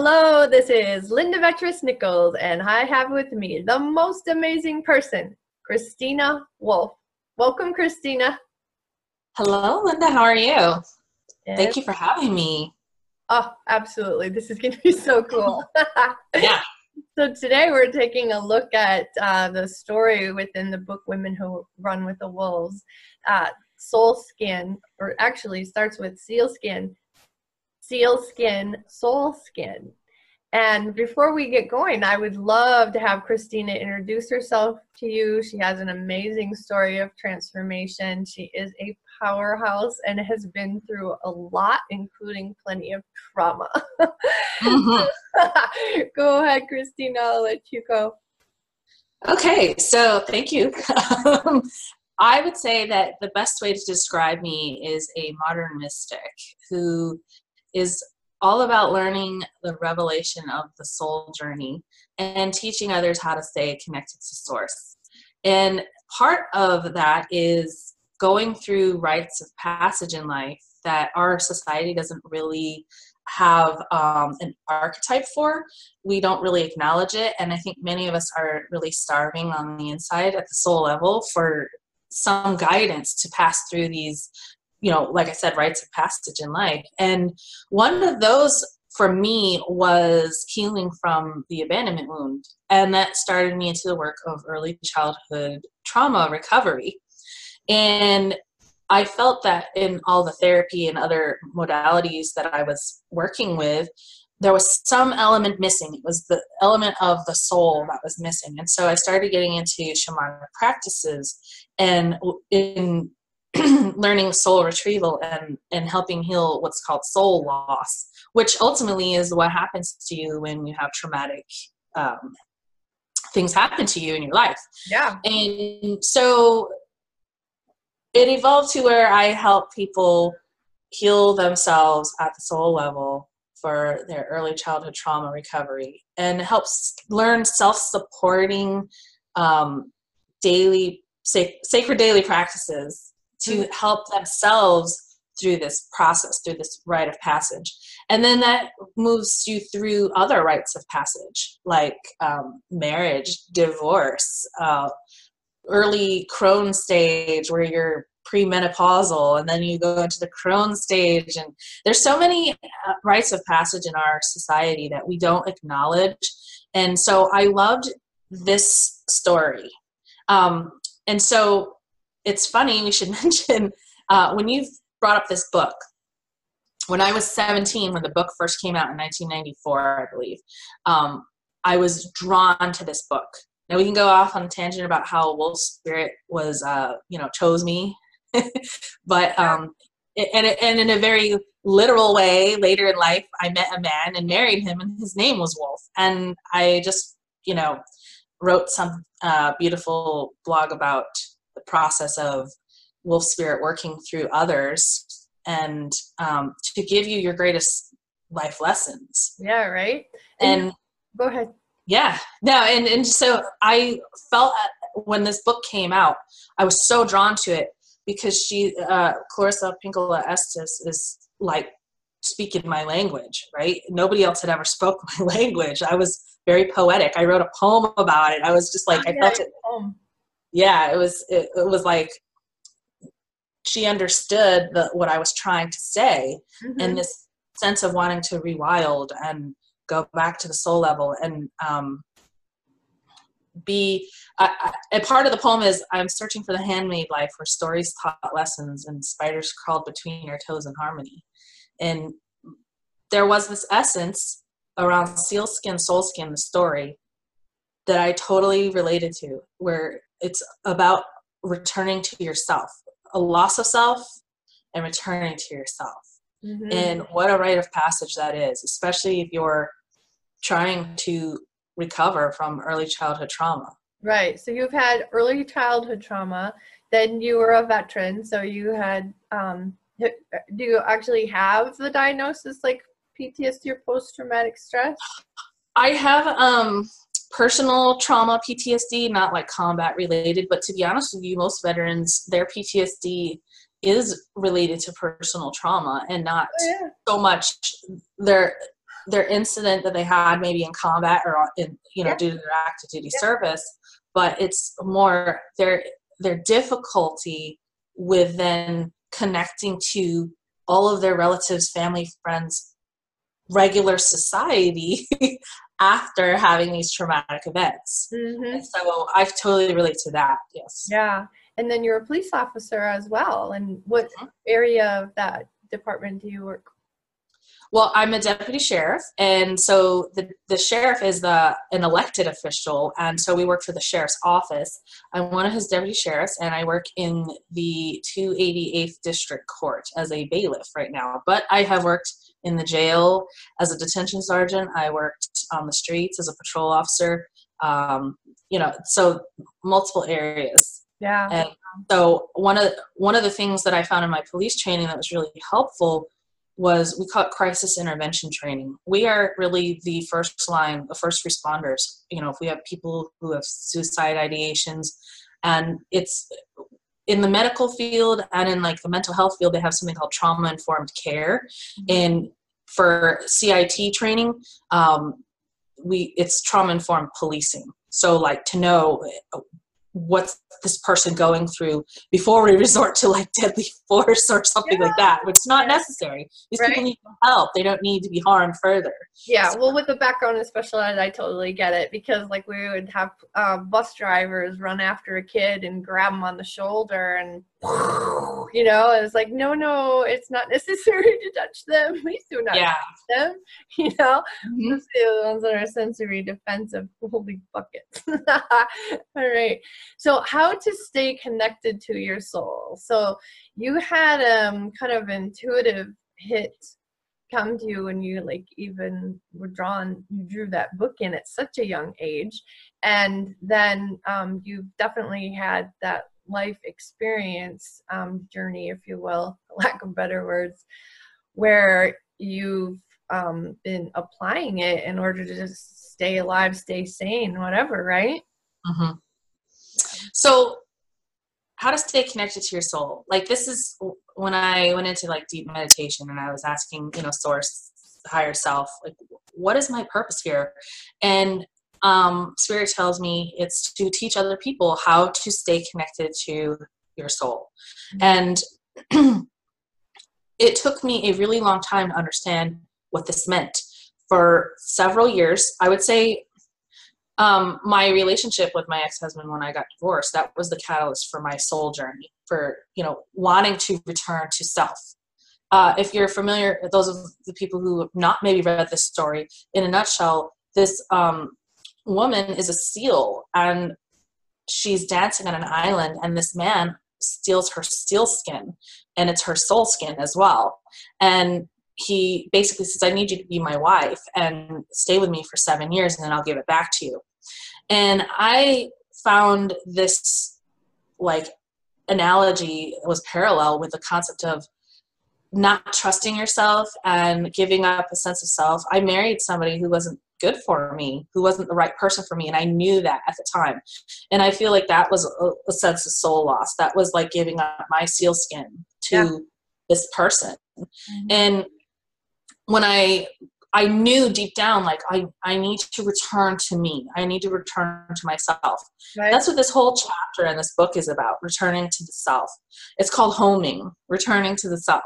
Hello, this is Linda Vectress Nichols, and I have with me the most amazing person, Christina Wolf. Welcome, Christina. Hello, Linda. How are you? Thank you for having me. Oh, absolutely. This is going to be so cool. yeah. So today we're taking a look at uh, the story within the book Women Who Run with the Wolves. Uh, soul skin, or actually starts with seal skin, seal skin, soul skin. And before we get going, I would love to have Christina introduce herself to you. She has an amazing story of transformation. She is a powerhouse and has been through a lot, including plenty of trauma. Mm-hmm. go ahead, Christina. I'll let you go. Okay, so thank you. I would say that the best way to describe me is a modern mystic who is all about learning the revelation of the soul journey and teaching others how to stay connected to source. And part of that is going through rites of passage in life that our society doesn't really have um, an archetype for. We don't really acknowledge it. And I think many of us are really starving on the inside at the soul level for some guidance to pass through these you know, like I said, rites of passage in life. And one of those for me was healing from the abandonment wound. And that started me into the work of early childhood trauma recovery. And I felt that in all the therapy and other modalities that I was working with, there was some element missing. It was the element of the soul that was missing. And so I started getting into shamanic practices and in learning soul retrieval and and helping heal what's called soul loss which ultimately is what happens to you when you have traumatic um, things happen to you in your life. Yeah. And so it evolved to where i help people heal themselves at the soul level for their early childhood trauma recovery and helps learn self-supporting um, daily sac- sacred daily practices to mm-hmm. help themselves through this process, through this rite of passage. And then that moves you through other rites of passage, like um, marriage, divorce, uh, early crone stage where you're premenopausal, and then you go into the crone stage. And there's so many uh, rites of passage in our society that we don't acknowledge. And so I loved this story. Um, and so it's funny we should mention uh, when you brought up this book when i was 17 when the book first came out in 1994 i believe um, i was drawn to this book. Now we can go off on a tangent about how wolf spirit was uh, you know chose me but um, and, and in a very literal way later in life i met a man and married him and his name was wolf. And i just you know wrote some uh, beautiful blog about the process of wolf spirit working through others and um, to give you your greatest life lessons. Yeah right? And, and go ahead. Yeah no and, and so i felt when this book came out i was so drawn to it because she uh, clarissa pinkola estes is like speaking my language right? Nobody else had ever spoke my language. I was very poetic. I wrote a poem about it. I was just like oh, i yeah, felt it. Poem yeah, it was it, it was like she understood the, what I was trying to say, mm-hmm. and this sense of wanting to rewild and go back to the soul level and um, be I, I, a part of the poem is i'm searching for the handmade life where stories taught lessons and spiders crawled between our toes in harmony and there was this essence around sealskin soulskin the story that i totally related to where it's about returning to yourself a loss of self and returning to yourself. Mm-hmm. and what a rite of passage that is especially if you're trying to recover from early childhood trauma. Right so you've had early childhood trauma then you were a veteran so you had um, do you actually have the diagnosis like ptsd or post-traumatic stress? I have um personal trauma PTSD, not like combat related. But to be honest with you, most veterans, their PTSD is related to personal trauma and not oh, yeah. so much their their incident that they had maybe in combat or in you know Yeah. due to their active duty Yeah. service but it's more their their difficulty with then connecting to all of their relatives family friends regular society after having these traumatic events hmm so i totally relate to that yes Yeah. And then you're a police officer as well. And what Mhm. area of that department do you work? Well, I'm a deputy sheriff, and so the, the sheriff is the an elected official, and so we work for the sheriff's office. I'm one of his deputy sheriffs, and I work in the 288th District Court as a bailiff right now. But I have worked in the jail as a detention sergeant. I worked on the streets as a patrol officer. Um, you know, so multiple areas. Yeah. And so one of one of the things that I found in my police training that was really helpful was we call it crisis intervention training. We are really the first line, the first responders. You know, if we have people who have suicide ideations, and it's in the medical field and in like the mental health field, they have something called trauma informed care. And for CIT training, um, we it's trauma informed policing. So like to know what's this person going through before we resort to like deadly force or something like that which is not necessary. These Right. people need help. They don't need to be harmed further. Yeah, well, with the background in special ed, I totally get it because, like, we would have uh, bus drivers run after a kid and grab him on the shoulder, and you know, it's like, no, no, it's not necessary to touch them. Please do not yeah touch them. You know, Mhm. Let's the ones that are sensory defensive. Holy buckets. All right. So, how to stay connected to your soul? So, you had um kind of intuitive hit come to you when you like even were drawn you drew that book in at such a young age and then um, you've definitely had that life experience um, journey if you will lack of better words where you've um, been applying it in order to just stay alive stay sane whatever right? Hmm so how to stay connected to your soul? Like this is when i went into like deep meditation and i was asking you know source higher self like what is my purpose here? And um spirit tells me it's to teach other people how to stay connected to your soul. And it took me a really long time to understand what this meant. For several years i would say um, my relationship with my ex-husband when I got divorced, that was the catalyst for my soul journey, for you know wanting to return to self. Uh, if you're familiar, those of the people who have not maybe read this story, in a nutshell, this um, woman is a seal and she's dancing on an island, and this man steals her seal skin, and it's her soul skin as well. And he basically says, I need you to be my wife and stay with me for seven years, and then I'll give it back to you. And I found this like analogy was parallel with the concept of not trusting yourself and giving up a sense of self. I married somebody who wasn't good for me, who wasn't the right person for me, and I knew that at the time. And I feel like that was a, a sense of soul loss. That was like giving up my seal skin to Yeah. this person. And when I I knew deep down like I, I need to return to me. I need to return to myself. right That's what this whole chapter in this book is about, returning to the self. It's called homing, returning to the self.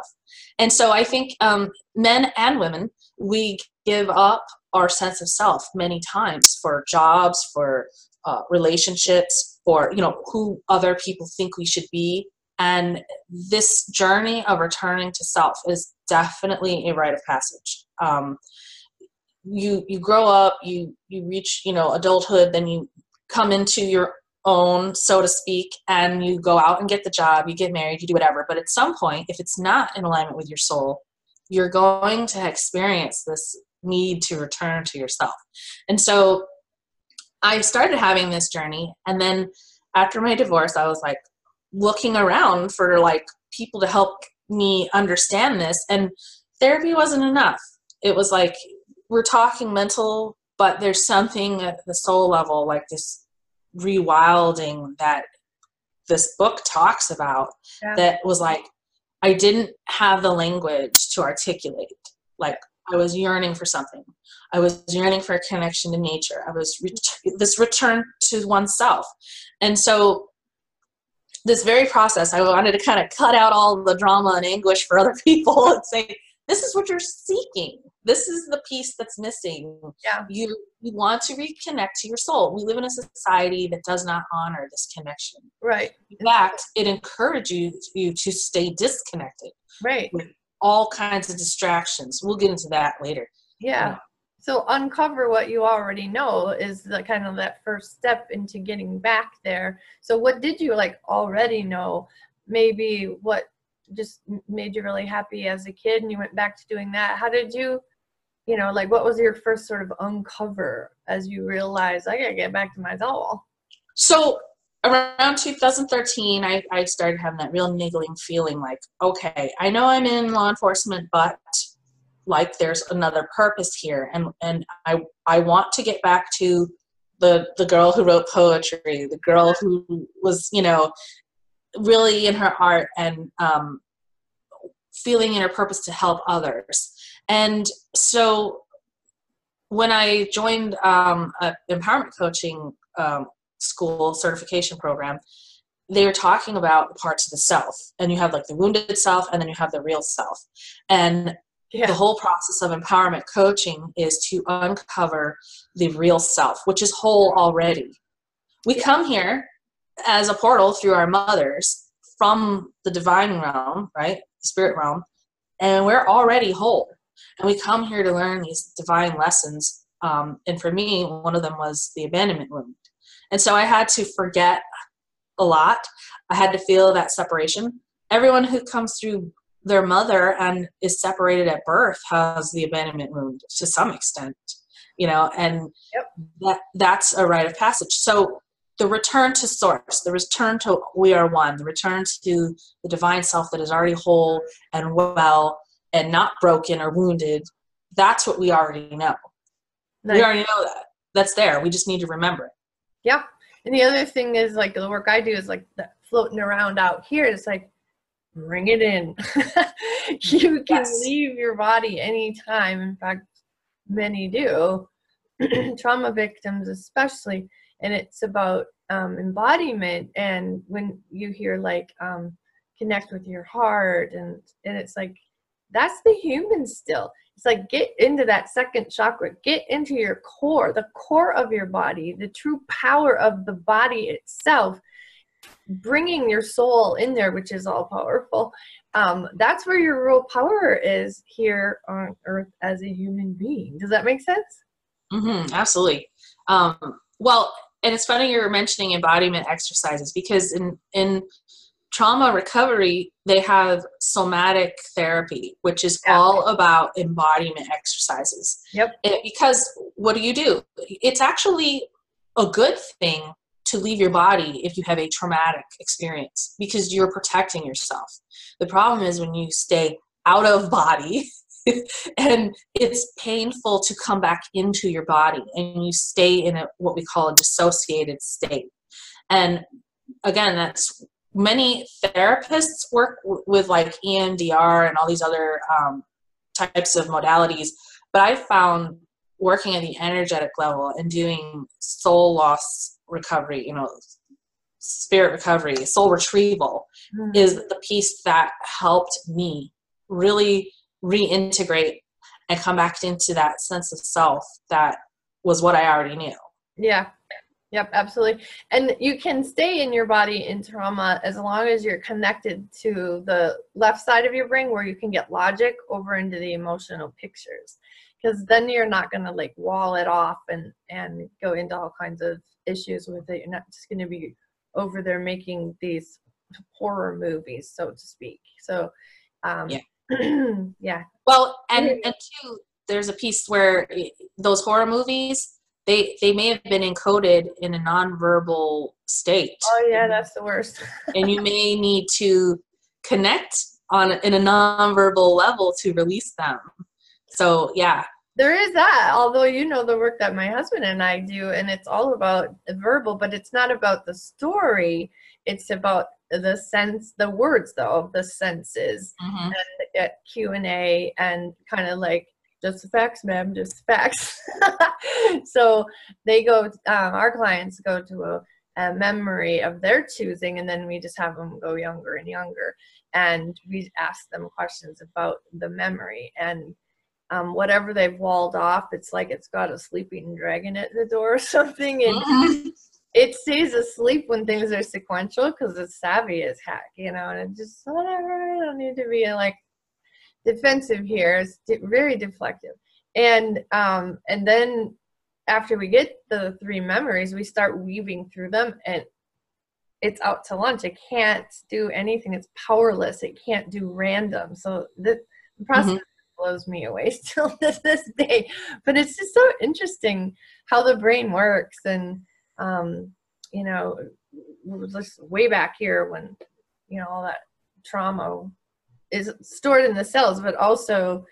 And so I think um, men and women, we give up our sense of self many times for jobs, for uh, relationships, for you know who other people think we should be. And this journey of returning to self is definitely a rite of passage. Um, you you grow up, you you reach you know adulthood, then you come into your own, so to speak, and you go out and get the job, you get married, you do whatever. But at some point, if it's not in alignment with your soul, you're going to experience this need to return to yourself. And so I started having this journey, and then after my divorce, I was like looking around for like people to help me understand this, and therapy wasn't enough. It was like we're talking mental, but there's something at the soul level, like this rewilding that this book talks about Yeah. that was like I didn't have the language to articulate like I was yearning for something. I was yearning for a connection to nature. I was ret- this return to oneself. And so this very process, I wanted to kind of cut out all the drama and anguish for other people and say, this is what you're seeking. This is the piece that's missing. Yeah. You you want to reconnect to your soul. We live in a society that does not honor this connection. Right. In fact, it encourages you to stay disconnected Right. with all kinds of distractions. We'll get into that later. Yeah. So uncover what you already know is the kind of that first step into getting back there. So what did you like already know? Maybe what just made you really happy as a kid and you went back to doing that. How did you you know, like what was your first sort of uncover as you realized I gotta get back to my soul? So around 2013, I, I started having that real niggling feeling like, okay, I know I'm in law enforcement, but like there's another purpose here. And, and I, I want to get back to the, the girl who wrote poetry, the girl who was, you know, really in her art and um, feeling in her purpose to help others. And so when I joined um, empowerment coaching um, school certification program, they were talking about parts of the self. And you have like the wounded self, and then you have the real self. And Yeah. the whole process of empowerment coaching is to uncover the real self, which is whole already. We come here as a portal through our mothers from the divine realm, right? The spirit realm, and we're already whole. And we come here to learn these divine lessons. Um, and for me, one of them was the abandonment wound. And so I had to forget a lot. I had to feel that separation. Everyone who comes through their mother and is separated at birth has the abandonment wound to some extent, you know, and Yep. that that's a rite of passage. So the return to source, the return to we are one, the return to the divine self that is already whole and well and not broken or wounded, that's what we already know. Nice. We already know that. That's there. We just need to remember it. Yeah. And the other thing is like the work I do is like floating around out here. It's like bring it in. you can Yes. leave your body anytime. In fact, many do. Trauma victims especially. And it's about um, embodiment. And when you hear like um, connect with your heart and and it's like that's the human still it's like get into that second chakra. Get into your core the core of your body the true power of the body itself. Bringing your soul in there which is all powerful. Um, that's where your real power is here on earth as a human being. Does that make sense? Mm-hmm, absolutely. Um, well, and it's funny you're mentioning embodiment exercises because in in trauma recovery they have somatic therapy, which is Yeah. all about embodiment exercises. Yep. It- because what do you do? It's actually a good thing to leave your body if you have a traumatic experience because you're protecting yourself. The problem is when you stay out of body and it's painful to come back into your body and you stay in a what we call a dissociated state and again that's many therapists work w- with like emdr and all these other um, types of modalities but i found working at the energetic level and doing soul loss recovery you know spirit recovery soul retrieval is the piece that helped me really reintegrate and come back into that sense of self that was what I already knew. Yeah. Yep, absolutely. And you can stay in your body in trauma as long as you're connected to the left side of your brain where you can get logic over into the emotional pictures. Because then you're not going to like wall it off and, and go into all kinds of issues with it. You're not just going to be over there making these horror movies, so to speak. So, um, Yeah. yeah. Well, and and two, there's a piece where those horror movies they they may have been encoded in a nonverbal state, Oh, yeah, that's the worst. and you may need to connect on in a nonverbal level to release them. So yeah, There is that, although you know the work that my husband and I do, and it's all about the verbal, but it's not about the story. It's about the sense, the words though, of the senses Mhm. at Q and A, and kind of like just facts, ma'am, just facts. so they go, um, our clients go to a, a, memory of their choosing, and then we just have them go younger and younger. And we ask them questions about the memory. And um, whatever they've walled off, it's like it's got a sleeping dragon at the door or something. And mm-hmm. it stays asleep when things are sequential because it's savvy as heck, you know, and it just, whatever, I don't need to be like defensive here. It's very deflective. And, um, and then after we get the three memories, we start weaving through them and it's out to lunch. It can't do anything. It's powerless. It can't do random. So the, the process mm-hmm blows me away still to this day. But it's just so interesting how the brain works, and um, you know, just way back here when you know all that trauma is stored in the cells, but also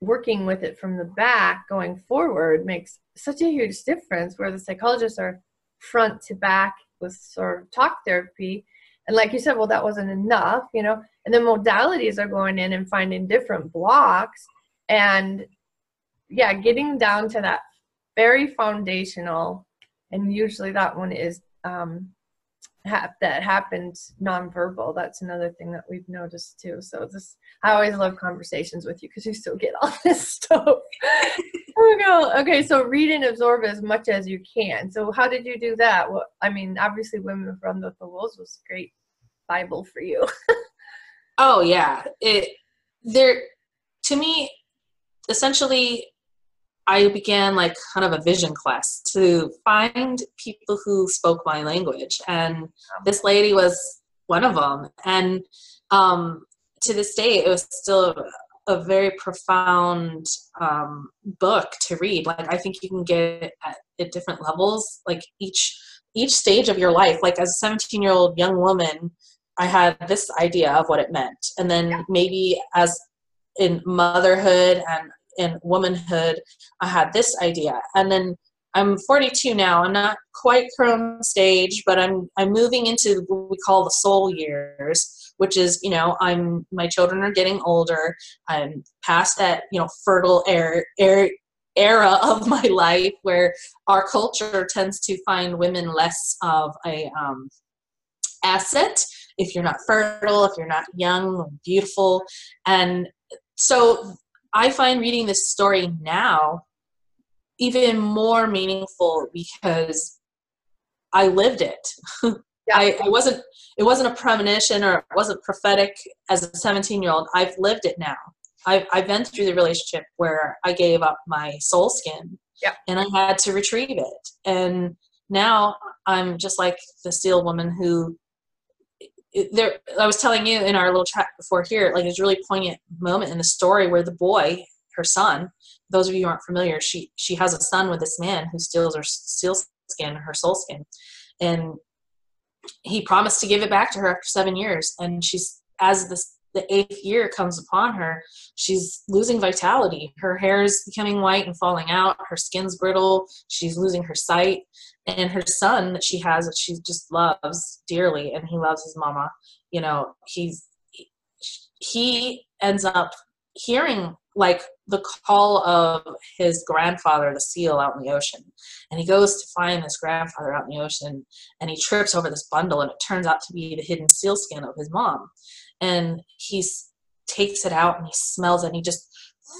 working with it from the back going forward makes such a huge difference. Where the psychologists are front to back with sort of talk therapy and like you said well that wasn't enough you know and then modalities are going in and finding different blocks and yeah getting down to that very foundational and usually that one is um ha- that happens nonverbal that's another thing that we've noticed too. So this i always love conversations with you because you still get all this stuff. Oh okay so read and absorb as much as you can. So how did you do that? Well i mean obviously women from the wolves was great bible for you. Oh yeah. It there to me essentially I began like kind of a vision quest to find people who spoke my language, and this lady was one of them. And um, to this day, it was still a very profound um, book to read. Like I think you can get at, at different levels, like each each stage of your life. Like as a 17 year old young woman, I had this idea of what it meant, and then maybe as in motherhood and in womanhood, I had this idea. And then I'm 42 now. I'm not quite from stage, but I'm I'm moving into what we call the soul years, which is you know I'm my children are getting older. I'm past that you know fertile air, air era of my life where our culture tends to find women less of a um, asset if you're not fertile, if you're not young, beautiful, and so I find reading this story now even more meaningful because I lived it. Yeah. I, I, wasn't it wasn't a premonition or it wasn't prophetic as a 17 year old. I've lived it now. I've, I've been through the relationship where I gave up my soul skin yeah. and I had to retrieve it. And now I'm just like the steel woman who there i was telling you in our little chat before here like it's really poignant moment in the story where the boy her son those of you aren't familiar she she has a son with this man who steals her seal skin her soul skin. And he promised to give it back to her after seven years. And she's as this the eighth year comes upon her she's losing vitality. Her hair is becoming white and falling out. Her skin's brittle. She's losing her sight. And her son that she has that she just loves dearly and he loves his mama you know he's he ends up hearing like the call of his grandfather the seal out in the ocean. And he goes to find his grandfather out in the ocean and he trips over this bundle and it turns out to be the hidden seal skin of his mom and he takes it out and he smells it and he just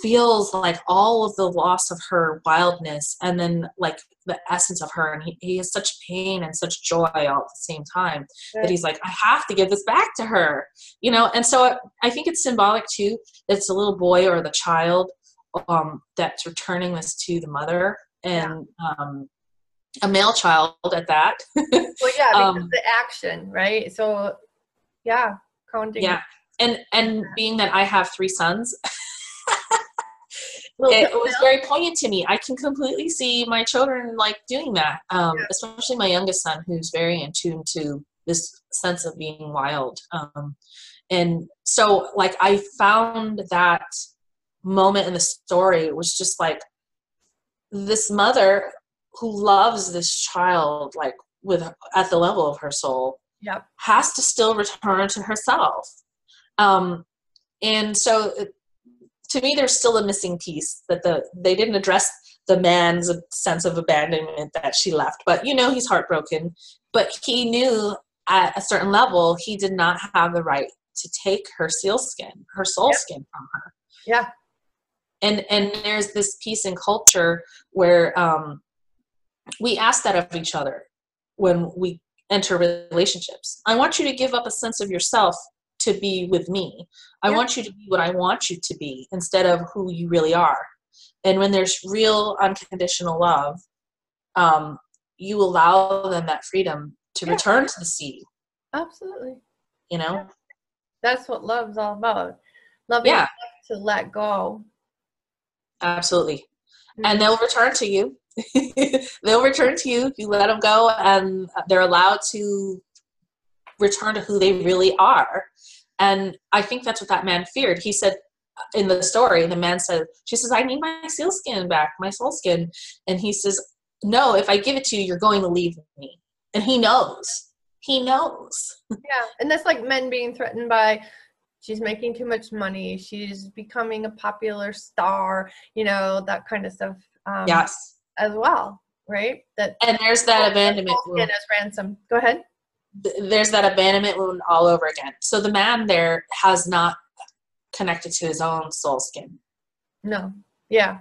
feels like all of the loss of her wildness and then like the essence of her. And he, he has such pain and such joy all at the same time that he's like i have to give this back to her you know? And so i think it's symbolic too that it's a little boy or the child um, that's returning this to the mother and um, a male child at that. Well yeah because um, the action right? So yeah counting yeah and and being that i have three sons it was very poignant to me. I can completely see my children like doing that, um, yeah. especially my youngest son, who's very in tune to this sense of being wild. Um, and so, like, I found that moment in the story was just like this mother who loves this child, like, with at the level of her soul, yep. has to still return to herself. Um, and so to me there's still a missing piece that the they didn't address the man's sense of abandonment that she left but you know he's heartbroken but he knew at a certain level he did not have the right to take her seal skin her soul Yeah. skin from her Yeah. and and there's this piece in culture where um, we ask that of each other when we enter relationships i want you to give up a sense of yourself to be with me i Yeah. want you to be what i want you to be instead of who you really are and when there's real unconditional love um, you allow them that freedom to Yeah. return to the sea Absolutely. you know That's what love's all about. Loving Yeah. to let go. absolutely and they'll return to you they'll return to you if you let them go and they're allowed to return to who they really are. And i think that's what that man feared. He said in the story the man said she says i need my seal skin back my soul skin. And he says no if i give it to you you're going to leave me. And he knows. He knows. Yeah, and that's like men being threatened by she's making too much money, she's becoming a popular star, you know, that kind of stuff. Um, yes as well, right? That and there's that abandonment as ransom. Go ahead. there's that abandonment wound all over again. So the man there has not connected to his own soul skin. No. Yeah.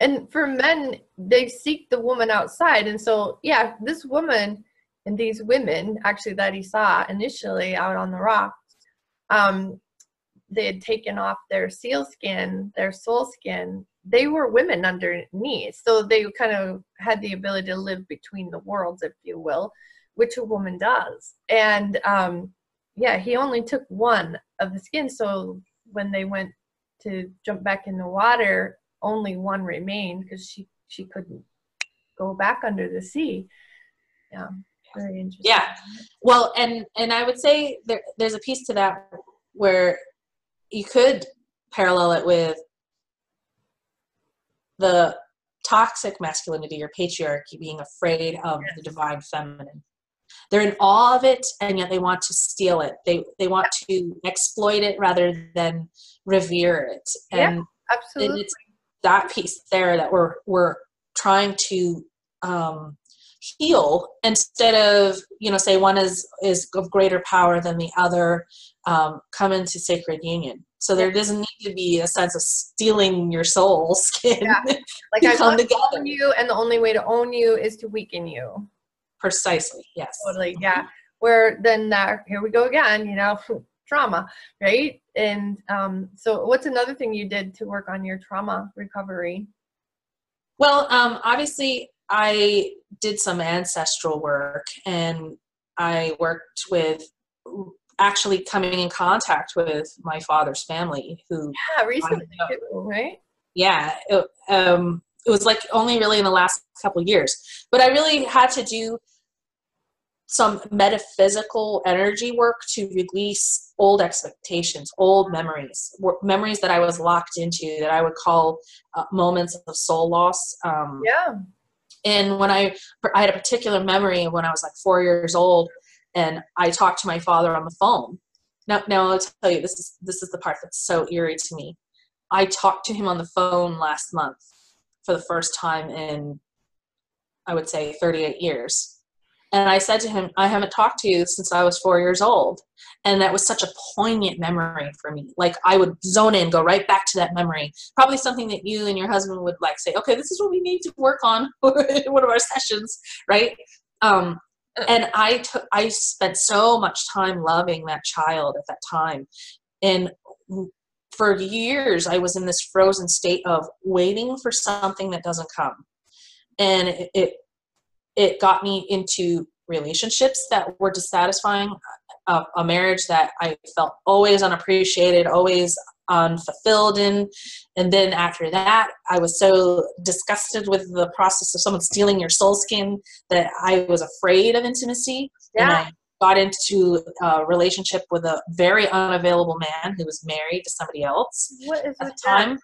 And for men, they seek the woman outside. And so, yeah, this woman and these women actually that he saw initially out on the rocks, um, they had taken off their seal skin, their soul skin. They were women underneath. So they kind of had the ability to live between the worlds, if you will, which a woman does. And um, yeah, he only took one of the skin. So when they went to jump back in the water, only one remained because she she couldn't go back under the sea. Yeah, very interesting. Yeah. Well, and and I would say there there's a piece to that where you could parallel it with the toxic masculinity or patriarchy being afraid of the divine feminine. They're in awe of it and yet they want to steal it. They they want to exploit it rather than revere it. Yeah. And and absolutely. it's that piece there that we're we're trying to um, heal instead of you know say one is is of greater power than the other um, come into sacred union so there doesn't need to be a sense of stealing your soul skin Yeah. Like I come together you, and the only way to own you is to weaken you. precisely yes Totally. Yeah. Where then that here we go again. You know, trauma, right? And um, so, what's another thing you did to work on your trauma recovery? Well, um, obviously, I did some ancestral work and I worked with actually coming in contact with my father's family who, Yeah, recently too, right? yeah, it, um, it was like only really in the last couple of years. But I really had to do some metaphysical energy work to release old expectations, old memories, memories that I was locked into that I would call uh, moments of soul loss. Um, Yeah. and when I I had a particular memory when I was like four years old, and I talked to my father on the phone. Now, now I'll tell you this is this is the part that's so eerie to me. I talked to him on the phone last month for the first time in I would say 38 years. And I said to him, I haven't talked to you since I was four years old. And that was such a poignant memory for me. Like I would zone in, go right back to that memory. Probably something that you and your husband would like say, okay, this is what we need to work on in one of our sessions, right? Um, Mm-hmm. and I took, I spent so much time loving that child at that time. And for years, I was in this frozen state of waiting for something that doesn't come. And it, it got me into relationships that were dissatisfying uh, a, a marriage that i felt always unappreciated always unfulfilled in and then after that i was so disgusted with the process of someone stealing your soul skin that i was afraid of intimacy and Yeah. i got into a relationship with a very unavailable man who was married to somebody else What is at the with that? time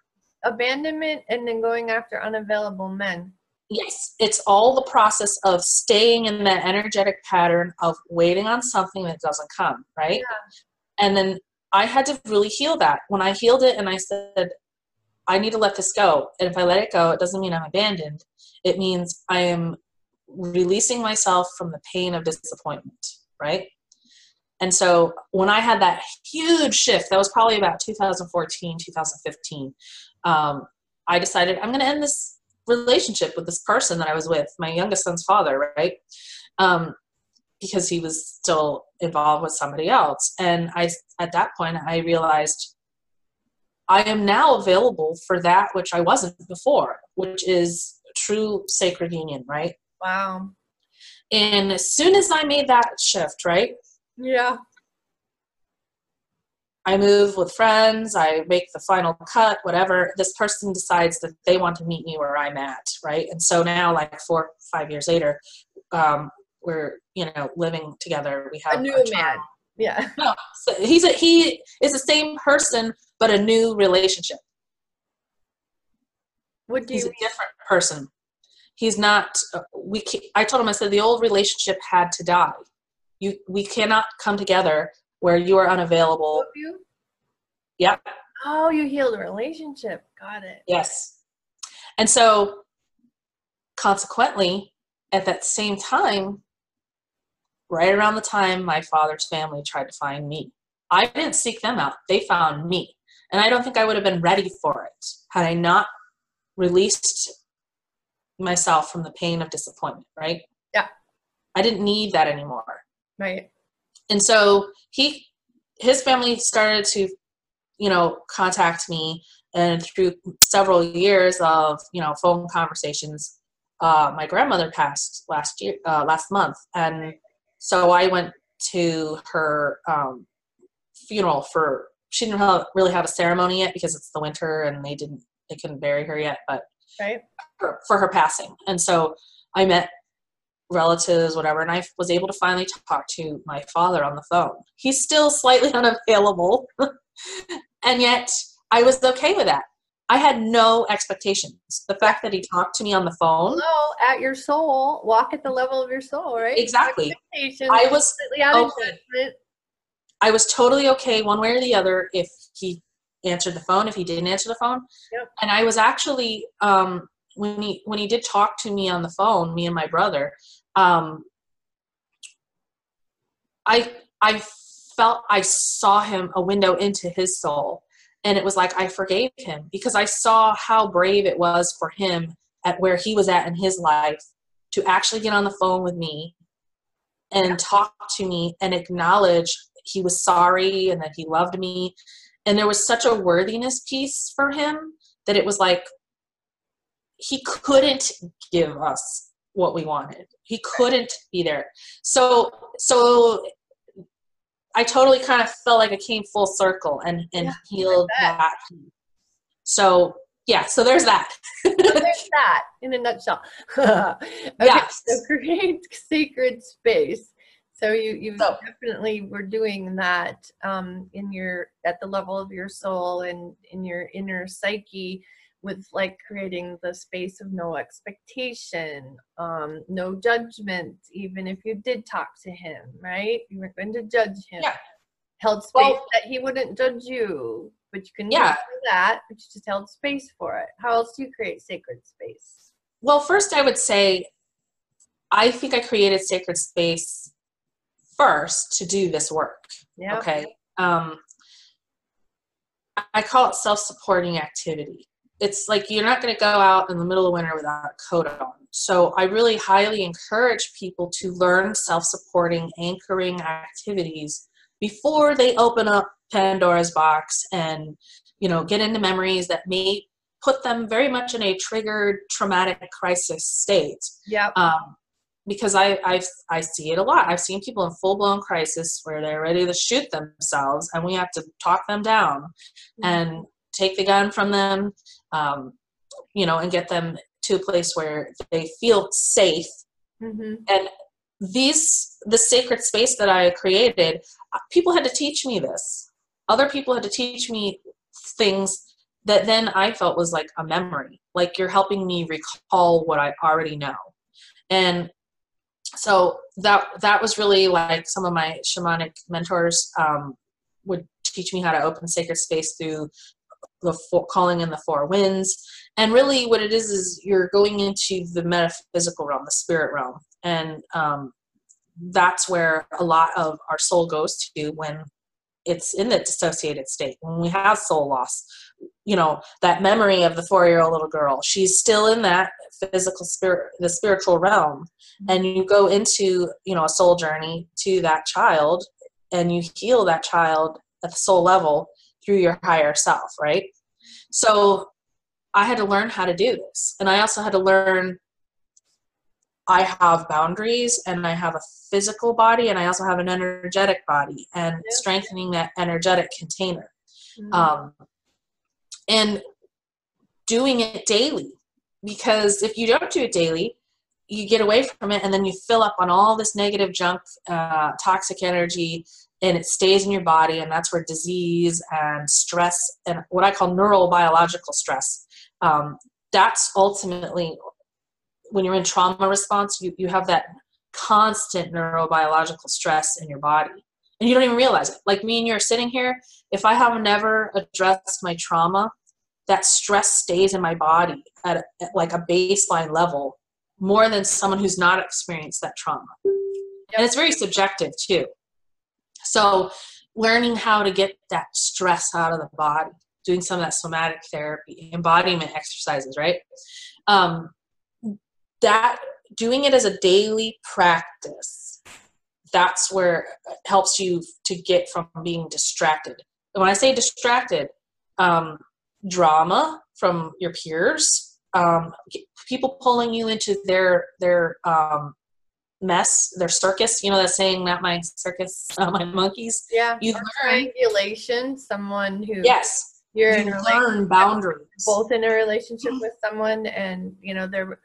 Abandonment and then going after unavailable men. Yes, it's all the process of staying in that energetic pattern of waiting on something that doesn't come, right? Yeah. And then I had to really heal that. When I healed it and I said, I need to let this go. And if I let it go, it doesn't mean I'm abandoned. It means I am releasing myself from the pain of disappointment, right? And so when I had that huge shift, that was probably about 2014, 2015, um, I decided I'm going to end this relationship with this person that I was with, my youngest son's father, right? Um, because he was still involved with somebody else. And I, at that point, I realized I am now available for that which I wasn't before, which is true sacred union, right? Wow. And as soon as I made that shift, right? Yeah. I move with friends, I make the final cut, whatever. This person decides that they want to meet me where I'm at, right? And so now, like four, five years later, um, we're you know living together. We have a new man. Yeah. No, so he's a, he is the same person, but a new relationship. What do he's you a different person. He's not. Uh, we. I told him. I said the old relationship had to die. You. We cannot come together where you are unavailable. You? Yep. Oh, you healed a relationship. Got it. Yes. And so, consequently, at that same time, right around the time my father's family tried to find me, I didn't seek them out. They found me. And I don't think I would have been ready for it had I not released myself from the pain of disappointment, right? Yeah. I didn't need that anymore. Right. And so he his family started to you know contact me and through several years of you know phone conversations uh, my grandmother passed last year uh, last month and so i went to her um, funeral for she didn't have, really have a ceremony yet because it's the winter and they didn't they couldn't bury her yet but right for, for her passing and so i met relatives, whatever, and I was able to finally talk to my father on the phone. He's still slightly unavailable, and yet I was okay with that. I had no expectations. The fact that he talked to me on the phone. Hello, at your soul, walk at the level of your soul, right? Exactly. I was okay. I was totally okay one way or the other if he answered the phone, if he didn't answer the phone. Yep. And I was actually um, when he when he did talk to me on the phone, me and my brother, um, I I felt I saw him a window into his soul, and it was like I forgave him because I saw how brave it was for him at where he was at in his life to actually get on the phone with me and talk to me and acknowledge he was sorry and that he loved me and there was such a worthiness piece for him that it was like he couldn't give us what we wanted. He couldn't be there. So so I totally kind of felt like it came full circle and and yeah, healed that. So yeah, so there's that. so there's that in a nutshell. okay, yes. So create sacred space. So you you so, definitely were doing that um, in your at the level of your soul and in your inner psyche with like creating the space of no expectation, um, no judgment, even if you did talk to him, right? You weren't going to judge him. Yeah. Held space well, that he wouldn't judge you, but you can yeah. do that, but you just held space for it. How else do you create sacred space? Well, first I would say I think I created sacred space first to do this work. Yeah. Okay. Um, I call it self-supporting activity it's like you're not going to go out in the middle of winter without a coat on. So I really highly encourage people to learn self-supporting anchoring activities before they open up Pandora's box and you know get into memories that may put them very much in a triggered traumatic crisis state. Yeah. Um, because I, I I see it a lot. I've seen people in full blown crisis where they're ready to shoot themselves, and we have to talk them down mm-hmm. and take the gun from them um, you know, and get them to a place where they feel safe. Mm-hmm. And these, the sacred space that I created, people had to teach me this. Other people had to teach me things that then I felt was like a memory. Like you're helping me recall what I already know. And so that that was really like some of my shamanic mentors um, would teach me how to open sacred space through the four, calling in the four winds. And really, what it is is you're going into the metaphysical realm, the spirit realm, and um, that's where a lot of our soul goes to when it's in the dissociated state when we have soul loss. You know that memory of the four year old little girl she's still in that physical spirit the spiritual realm. And you go into you know a soul journey to that child and you heal that child at the soul level through your higher self right so i had to learn how to do this and i also had to learn I have boundaries and I have a physical body and I also have an energetic body and yeah. strengthening that energetic container. Mm-hmm. Um, and doing it daily because if you don't do it daily, you get away from it and then you fill up on all this negative junk, uh, toxic energy, and it stays in your body. And that's where disease and stress and what I call neurobiological stress. Um, that's ultimately when you're in trauma response, you, you have that constant neurobiological stress in your body. And you don't even realize it. Like me and you are sitting here, if I have never addressed my trauma, that stress stays in my body at, at like a baseline level more than someone who's not experienced that trauma. And it's very subjective too. So learning how to get that stress out of the body, doing some of that somatic therapy, embodiment exercises, right? Um, that doing it as a daily practice that's where it helps you to get from being distracted and when i say distracted um, drama from your peers um, people pulling you into their their um, mess their circus you know that saying not my circus uh, my monkeys yeah you learn triangulation someone who yes you're you learn boundaries both in a relationship with someone and you know they're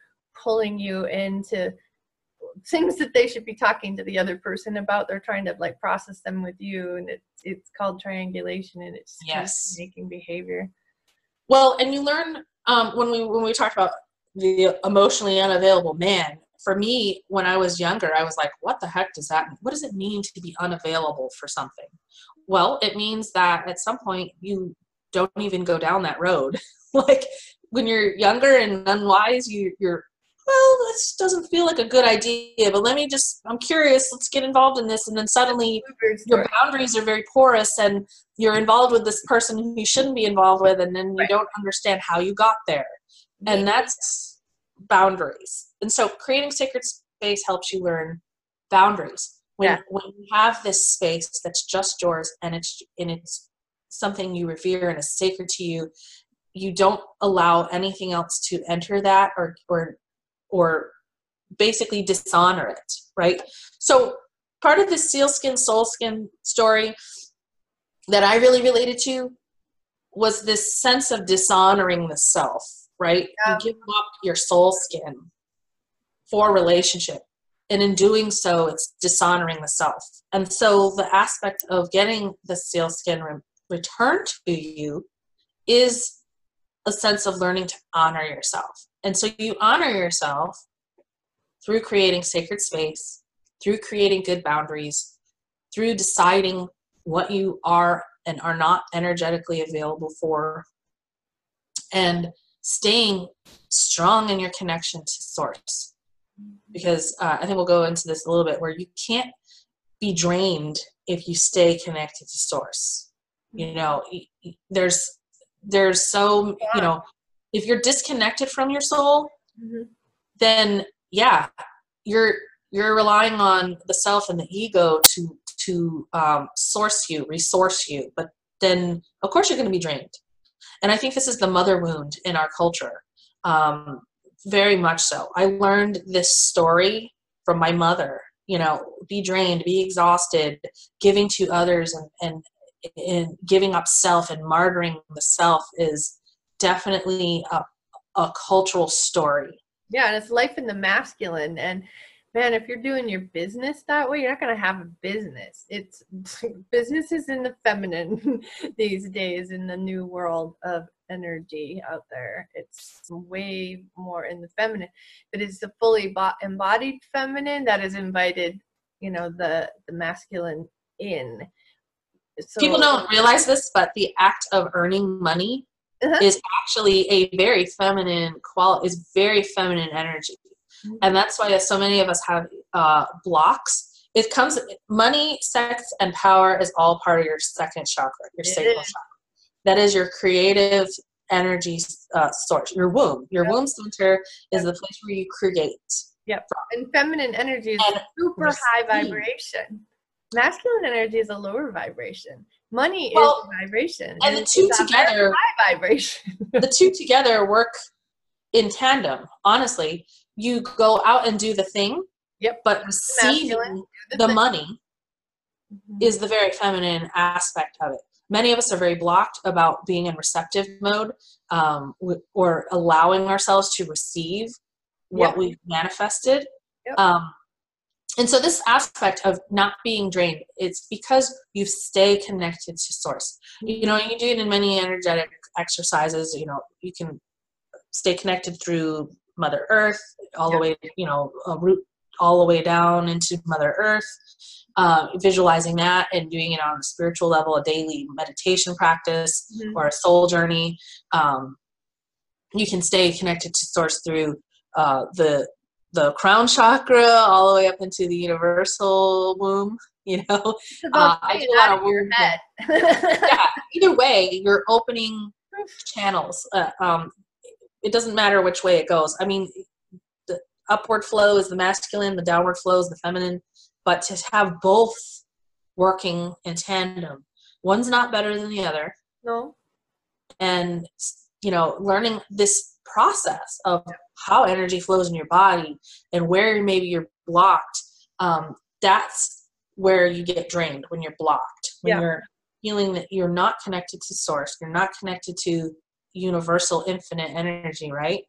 pulling you into things that they should be talking to the other person about. They're trying to like process them with you, and it's it's called triangulation, and it's yes making behavior. Well, and you learn um, when we when we talked about the emotionally unavailable man. For me, when I was younger, I was like, "What the heck does that? Mean? What does it mean to be unavailable for something?" Well, it means that at some point you don't even go down that road. like when you're younger and unwise, you, you're well, this doesn't feel like a good idea, but let me just, I'm curious, let's get involved in this. And then suddenly your boundaries are very porous and you're involved with this person who you shouldn't be involved with, and then you don't understand how you got there. And that's boundaries. And so creating sacred space helps you learn boundaries. When, yeah. when you have this space that's just yours and it's and it's something you revere and is sacred to you, you don't allow anything else to enter that or or or basically dishonor it, right? So part of the sealskin, soulskin story that I really related to was this sense of dishonoring the self, right? Yeah. You give up your soul skin for relationship. And in doing so, it's dishonoring the self. And so the aspect of getting the sealskin re- returned to you is a sense of learning to honor yourself. And so you honor yourself through creating sacred space, through creating good boundaries, through deciding what you are and are not energetically available for, and staying strong in your connection to source. Because uh, I think we'll go into this a little bit where you can't be drained if you stay connected to source. You know, there's there's so you know if you're disconnected from your soul, mm-hmm. then yeah, you're you're relying on the self and the ego to to um, source you, resource you. But then, of course, you're going to be drained. And I think this is the mother wound in our culture, um, very much so. I learned this story from my mother. You know, be drained, be exhausted, giving to others, and and and giving up self and martyring the self is definitely a, a cultural story. Yeah, and it's life in the masculine. And man, if you're doing your business that way, you're not going to have a business. It's business is in the feminine these days in the new world of energy out there. It's way more in the feminine, but it's the fully embodied feminine that has invited, you know, the the masculine in So, People don't realize this, but the act of earning money Uh-huh. is actually a very feminine quality, is very feminine energy. Mhm. And that's why so many of us have uh, blocks. It comes, money, sex, and power is all part of your second chakra, your sacral chakra. That is your creative energy uh, source, your womb. Your Yep. womb center is the place where you create. Yep. And feminine energy is And super high vibration. Masculine energy is a lower vibration. Money Well, is a vibration. And the two together high vibration. the two together work in tandem. Honestly, you go out and do the thing, Yep. but receiving the thing. money is the very feminine aspect of it. Many of us are very blocked about being in receptive mode um, or allowing ourselves to receive what Yep. we've manifested. Yep. Um, and so this aspect of not being drained, it's because you stay connected to source. You know, you do it in many energetic exercises. You know, you can stay connected through Mother Earth, all the way, you know, a root all the way down into Mother Earth, uh, visualizing that and doing it on a spiritual level, a daily meditation practice Mhm. or a soul journey. Um, you can stay connected to source through uh, the the crown chakra all the way up into the universal womb. You know, Uh, I do a lot of head. yeah. Either way, you're opening channels. Uh, um, it doesn't matter which way it goes. I mean, the upward flow is the masculine, the downward flow is the feminine. But to have both working in tandem, one's not better than the other. no. And you know, learning this process of how energy flows in your body and where maybe you're blocked. Um, that's where you get drained when you're blocked. When Yeah. you're feeling that you're not connected to source, you're not connected to universal infinite energy, right?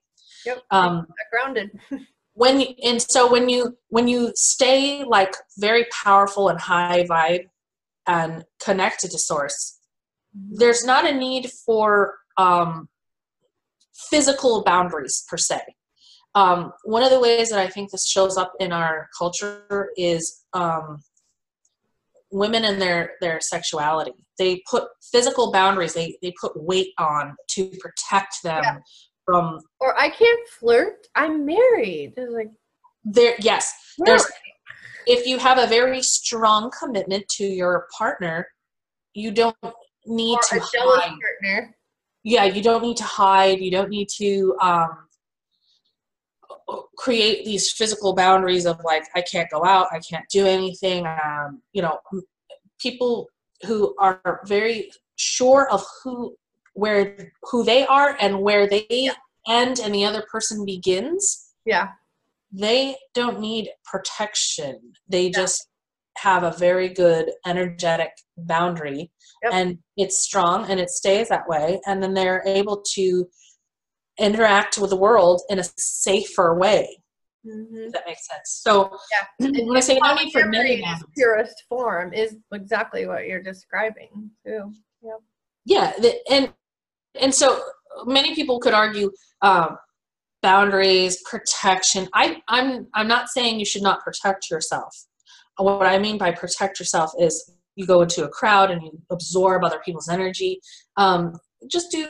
Yep. Um, grounded. when you, and so when you when you stay like very powerful and high vibe and connected to source there's not a need for um, physical boundaries per se. Um, one of the ways that i think this shows up in our culture is um, women and their their sexuality. They put physical boundaries they they put weight on to protect them Yeah. From Or I can't flirt. I'm married. It's like their yes really? there's if you have a very strong commitment to your partner you don't need or to hide partner. yeah you don't need to hide you don't need to um, create these physical boundaries of like i can't go out i can't do anything um, you know people who are very sure of who where who they are and where they end and the other person begins Yeah. they don't need protection they Yeah. just have a very good energetic boundary Yep. and it's strong and it stays that way and then they're able to interact with the world in a safer way Mm-hmm. that makes sense so Yeah. when i say no need for many in its boundaries purest form is exactly what you're describing too. yeah the, and and so many people could argue um, boundaries protection. I i'm i'm not saying you should not protect yourself. What i mean by protect yourself is you go into a crowd and you absorb other people's energy. Um, just do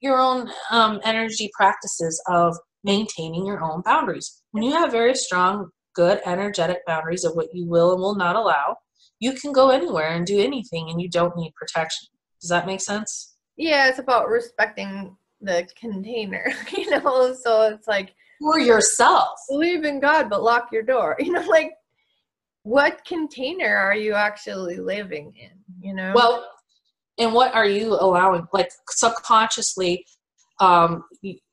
your own um, energy practices of maintaining your own boundaries. When you have very strong good energetic boundaries of what you will and will not allow you can go anywhere and do anything and you don't need protection. Does that make sense Yeah, it's about respecting the container, you know. So it's like for yourself believe in God, but lock your door. You know, like what container are you actually living in? You know. well and what are you allowing like subconsciously um,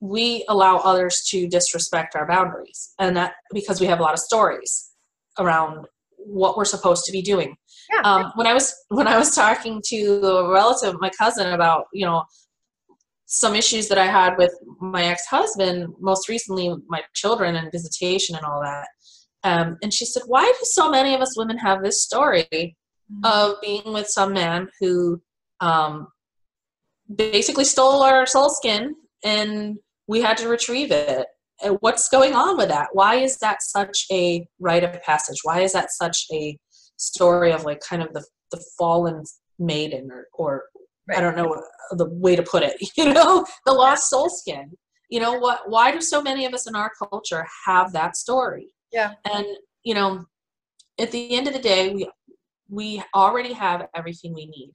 we allow others to disrespect our boundaries and that because we have a lot of stories around what we're supposed to be doing yeah. um, when i was when i was talking to a relative my cousin about you know some issues that i had with my ex-husband most recently my children and visitation and all that um, and she said why do so many of us women have this story of being with some man who um, basically stole our soul skin and we had to retrieve it. And what's going on with that? Why is that such a rite of passage? Why is that such a story of like kind of the, the fallen maiden or, or Right. I don't know the way to put it, you know, the lost soul skin. You know what? Why do so many of us in our culture have that story? Yeah. And you know, at the end of the day, we we already have everything we need.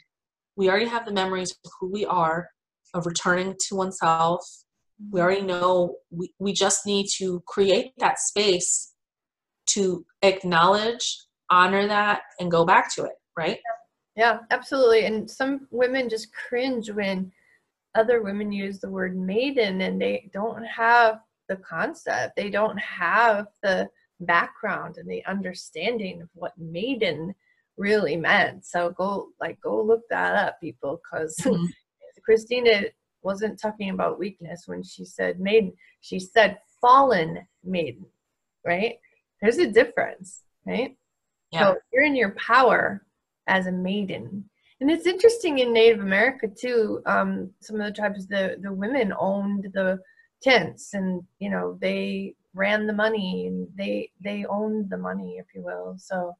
We already have the memories of who we are, of returning to oneself. We mm-hmm. already know we, we just need to create that space to acknowledge, honor that, and go back to it, right? Yeah, absolutely. And some women just cringe when other women use the word maiden and they don't have the concept. They don't have the background and the understanding of what maiden really meant. So go like go look that up, people, because Mhm. Christina wasn't talking about weakness when she said maiden. She said fallen maiden, right? There's a difference, right? Yeah. So you're in your power as a maiden. And it's interesting in Native America too. Um, some of the tribes, the the women owned the tents, and you know they ran the money, and they they owned the money, if you will. So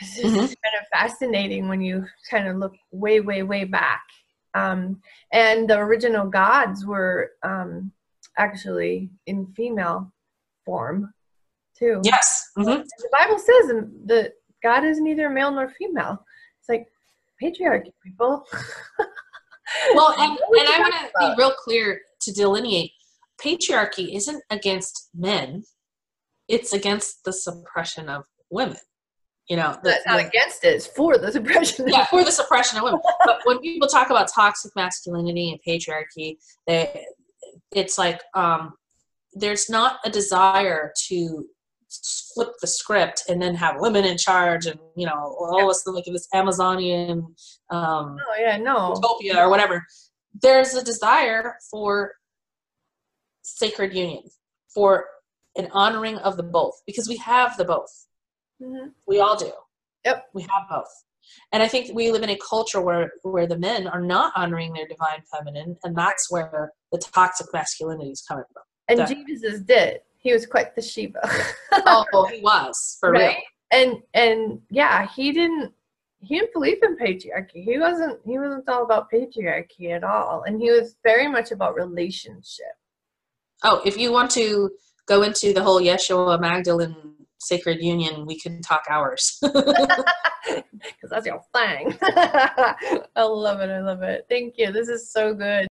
it's just Mhm. kind of fascinating when you kind of look way, way, way back. Um, and the original gods were um, actually in female form too. Yes. Hmm The Bible says that God is neither male nor female. It's like patriarchy, people. Well, and, and I want to be real clear to delineate patriarchy isn't against men, it's against the suppression of women. You know, the, That's not the- against it. It's for the suppression. yeah, for the suppression of women. But when people talk about toxic masculinity and patriarchy, they, it's like um, there's not a desire to flip the script and then have women in charge and you know all this like this Amazonian um, Oh yeah, no. utopia or whatever. There's a desire for sacred union, for an honoring of the both, because we have the both. Mhm. We all do. Yep. We have both. And I think we live in a culture where where the men are not honoring their divine feminine, and that's where the toxic masculinity is coming from. And That- Jesus did. He was quite the Shiva. oh, he was for right? real. And and yeah, he didn't he didn't believe in patriarchy. He wasn't he wasn't all about patriarchy at all. And he was very much about relationship. Oh, if you want to go into the whole Yeshua Magdalene sacred union, we can talk hours. Because that's your thing. I love it. I love it. Thank you. This is so good.